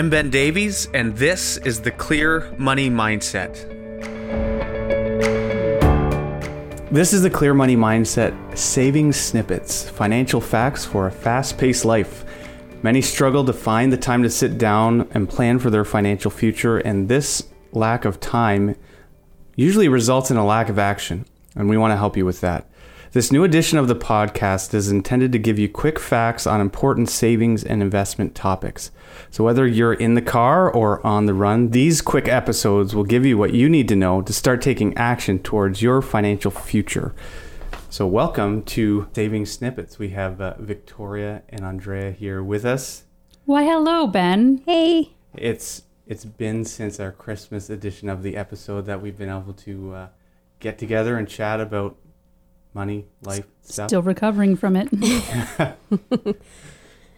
I'm Ben Davies, and this is the Clear Money Mindset. This is the Clear Money Mindset Saving Snippets, financial facts for a fast paced life. Many struggle to find the time to sit down and plan for their financial future, and this lack of time usually results in a lack of action, and we want to help you with that. This new edition of the podcast is intended to give you quick facts on important savings and investment topics. So, whether you're in the car or on the run, these quick episodes will give you what you need to know to start taking action towards your financial future. So, welcome to Saving Snippets. We have uh, Victoria and Andrea here with us. Why, hello, Ben. Hey. It's it's been since our Christmas edition of the episode that we've been able to uh, get together and chat about money, life stuff. Still recovering from it.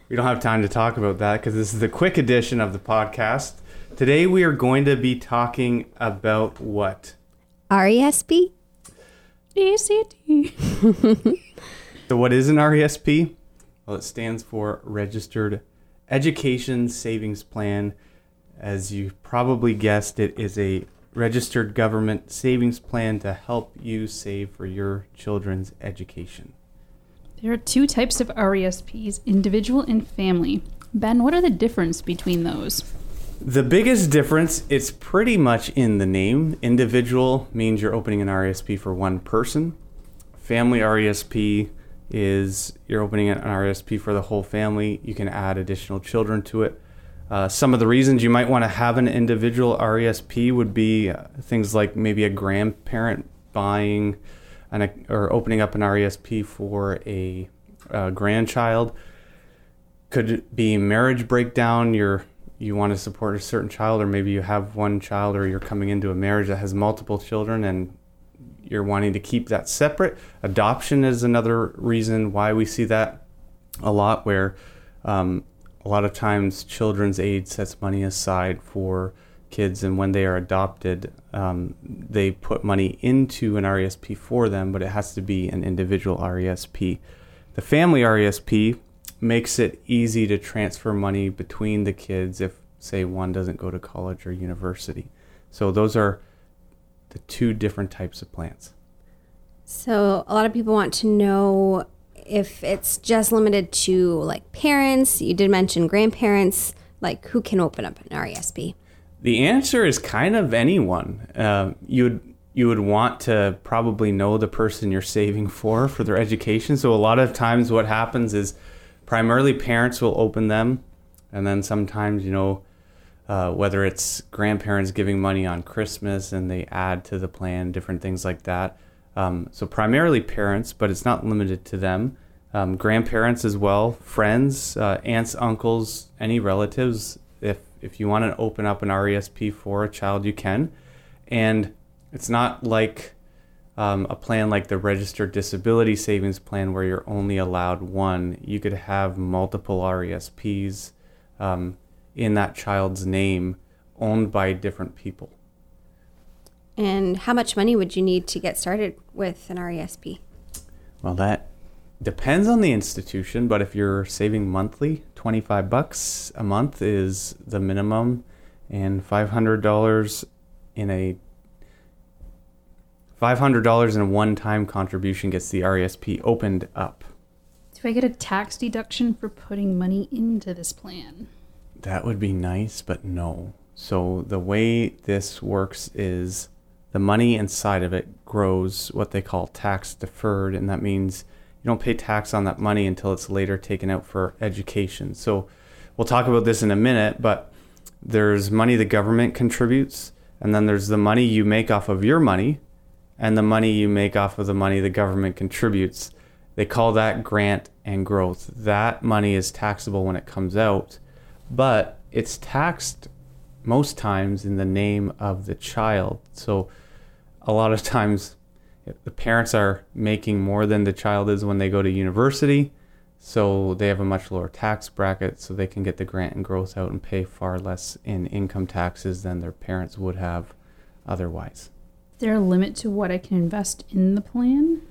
we don't have time to talk about that because this is the quick edition of the podcast. Today we are going to be talking about what? RESP? ECT. So, what is an RESP? Well, it stands for Registered Education Savings Plan. As you probably guessed, it is a registered government savings plan to help you save for your children's education. There are two types of RESPs individual and family. Ben, what are the difference between those? The biggest difference, it's pretty much in the name. Individual means you're opening an RESP for one person. Family RESP is you're opening an RESP for the whole family. You can add additional children to it. Uh, some of the reasons you might want to have an individual RESP would be uh, things like maybe a grandparent buying an, or opening up an RESP for a, a grandchild. Could be marriage breakdown. You're you want to support a certain child, or maybe you have one child, or you're coming into a marriage that has multiple children, and you're wanting to keep that separate. Adoption is another reason why we see that a lot, where um, a lot of times children's aid sets money aside for kids and when they are adopted um, they put money into an resp for them but it has to be an individual resp the family resp makes it easy to transfer money between the kids if say one doesn't go to college or university. So those are the two different types of plans So, a lot of people want to know if it's just limited to like parents. You did mention grandparents. Like, who can open up an RESP? The answer is kind of anyone. Uh, you would you would want to probably know the person you're saving for for their education. So a lot of times, what happens is primarily parents will open them, and then sometimes you know uh, whether it's grandparents giving money on Christmas and they add to the plan, different things like that. Um, so primarily parents, but it's not limited to them. Um, grandparents as well, friends, uh, aunts, uncles, any relatives. If if you want to open up an RESP for a child, you can. And it's not like um, a plan like the Registered Disability Savings Plan where you're only allowed one. You could have multiple RESPs um, in that child's name, owned by different people. And how much money would you need to get started with an RESP? Well, that depends on the institution, but if you're saving monthly, 25 bucks a month is the minimum and $500 in a $500 in a one-time contribution gets the RESP opened up. Do I get a tax deduction for putting money into this plan? That would be nice, but no. So the way this works is the money inside of it grows what they call tax deferred, and that means you don't pay tax on that money until it's later taken out for education. So we'll talk about this in a minute, but there's money the government contributes, and then there's the money you make off of your money, and the money you make off of the money the government contributes. They call that grant and growth. That money is taxable when it comes out, but it's taxed most times in the name of the child. So a lot of times the parents are making more than the child is when they go to university. So they have a much lower tax bracket, so they can get the grant and growth out and pay far less in income taxes than their parents would have otherwise. Is there a limit to what I can invest in the plan?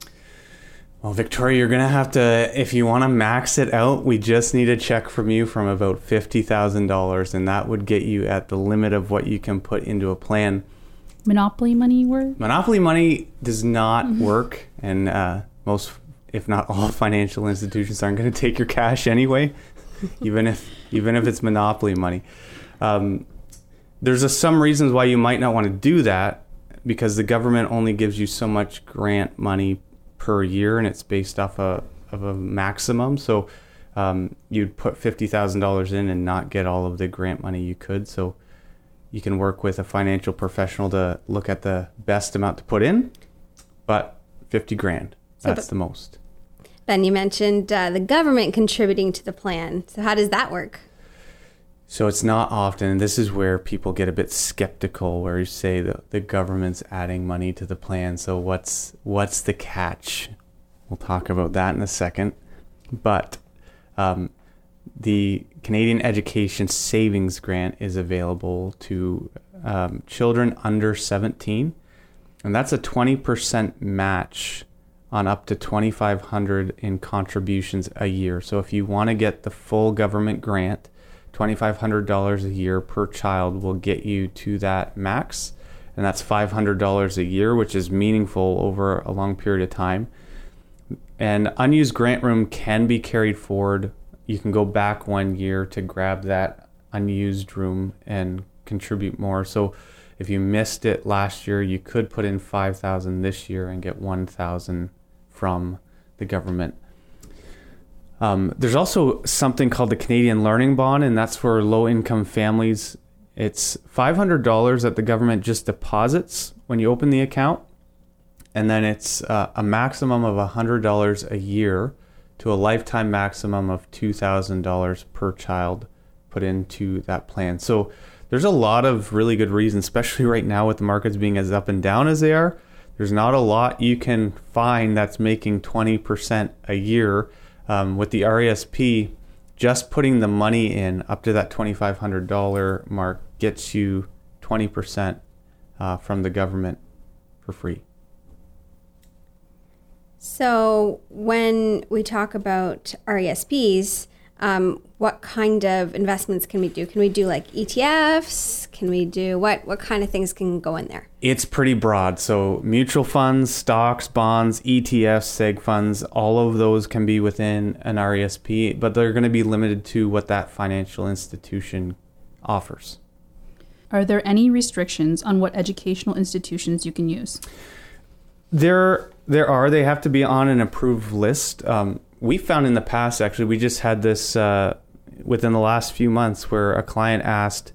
Well, Victoria, you're gonna have to if you want to max it out. We just need a check from you from about fifty thousand dollars, and that would get you at the limit of what you can put into a plan. Monopoly money word? Monopoly money does not work, and uh, most, if not all, financial institutions aren't going to take your cash anyway, even if even if it's monopoly money. Um, there's a, some reasons why you might not want to do that because the government only gives you so much grant money per year, and it's based off a of a maximum. So um, you'd put fifty thousand dollars in and not get all of the grant money you could. So you can work with a financial professional to look at the best amount to put in, but 50 grand. So That's the- the most. Ben, you mentioned uh, the government contributing to the plan. So how does that work? So it's not often, and this is where people get a bit skeptical, where you say that the government's adding money to the plan. So what's what's the catch? We'll talk about that in a second. But um, the Canadian Education Savings Grant is available to um, children under 17, and that's a 20% match on up to 2500 in contributions a year. So if you want to get the full government grant, $2500 a year per child will get you to that max, and that's $500 a year, which is meaningful over a long period of time. And unused grant room can be carried forward. You can go back one year to grab that unused room and contribute more. So if you missed it last year, you could put in 5000 this year and get 1000 from the government. Um, there's also something called the Canadian Learning Bond, and that's for low income families. It's $500 that the government just deposits when you open the account and then it's uh, a maximum of $100 a year to a lifetime maximum of $2,000 per child put into that plan. So there's a lot of really good reasons, especially right now with the markets being as up and down as they are. There's not a lot you can find that's making 20% a year. Um, with the RESP, just putting the money in up to that $2,500 mark gets you 20% uh, from the government for free. So when we talk about RESPs, um, what kind of investments can we do? Can we do like ETFs? Can we do what? What kind of things can go in there? It's pretty broad. So mutual funds, stocks, bonds, ETFs, seg funds, all of those can be within an RESP, but they're going to be limited to what that financial institution offers. Are there any restrictions on what educational institutions you can use? There, there are. They have to be on an approved list. Um, we found in the past, actually, we just had this uh, within the last few months where a client asked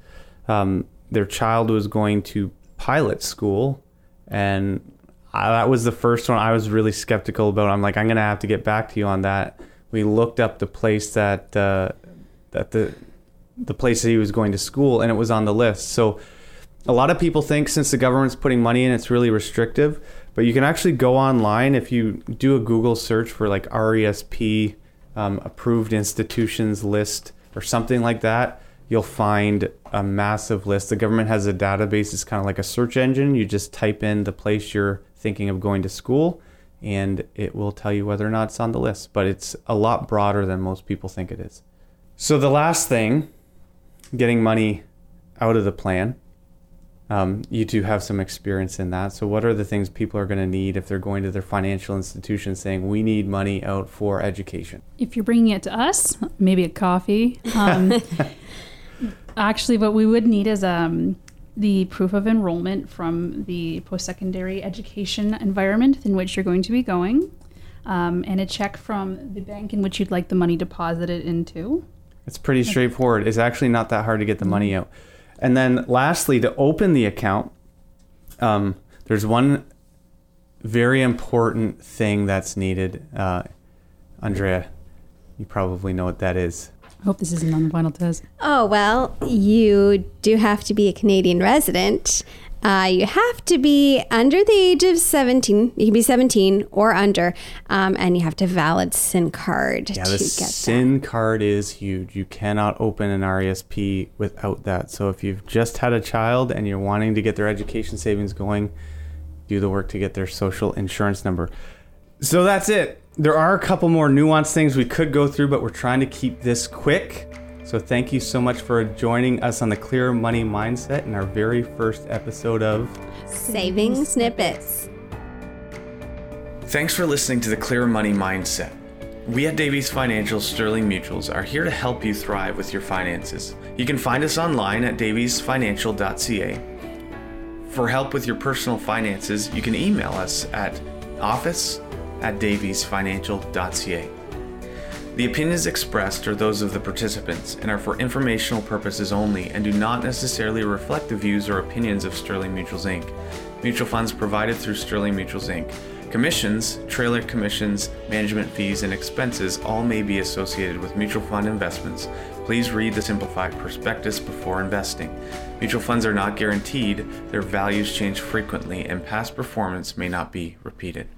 um, their child was going to pilot school, and I, that was the first one I was really skeptical about. I'm like, I'm gonna have to get back to you on that. We looked up the place that uh, that the the place that he was going to school, and it was on the list. So a lot of people think since the government's putting money in, it's really restrictive. But you can actually go online if you do a Google search for like RESP um, approved institutions list or something like that. You'll find a massive list. The government has a database. It's kind of like a search engine. You just type in the place you're thinking of going to school, and it will tell you whether or not it's on the list. But it's a lot broader than most people think it is. So the last thing, getting money out of the plan um, you do have some experience in that. So, what are the things people are going to need if they're going to their financial institution saying, we need money out for education? If you're bringing it to us, maybe a coffee. Um, actually, what we would need is um, the proof of enrollment from the post secondary education environment in which you're going to be going, um, and a check from the bank in which you'd like the money deposited into. It's pretty straightforward. It's actually not that hard to get the money out. And then, lastly, to open the account, um, there's one very important thing that's needed. Uh, Andrea, you probably know what that is. I hope this isn't on the final test. Oh, well, you do have to be a Canadian resident. Uh, you have to be under the age of 17. You can be 17 or under. Um, and you have to valid SIN card Yeah, to the get SIN card is huge. You cannot open an RESP without that. So if you've just had a child and you're wanting to get their education savings going, do the work to get their social insurance number. So that's it. there are a couple more nuanced things we could go through, but we're trying to keep this quick. So thank you so much for joining us on the Clear Money Mindset in our very first episode of Saving snippets. Thanks for listening to the Clear Money Mindset. We at Davies Financial Sterling Mutuals are here to help you thrive with your finances. You can find us online at daviesfinancial.ca. For help with your personal finances, you can email us at office at daviesfinancial.ca. The opinions expressed are those of the participants and are for informational purposes only and do not necessarily reflect the views or opinions of Sterling Mutuals Inc. Mutual funds provided through Sterling Mutuals Inc. Commissions, trailer commissions, management fees, and expenses all may be associated with mutual fund investments. Please read the simplified prospectus before investing. Mutual funds are not guaranteed, their values change frequently, and past performance may not be repeated.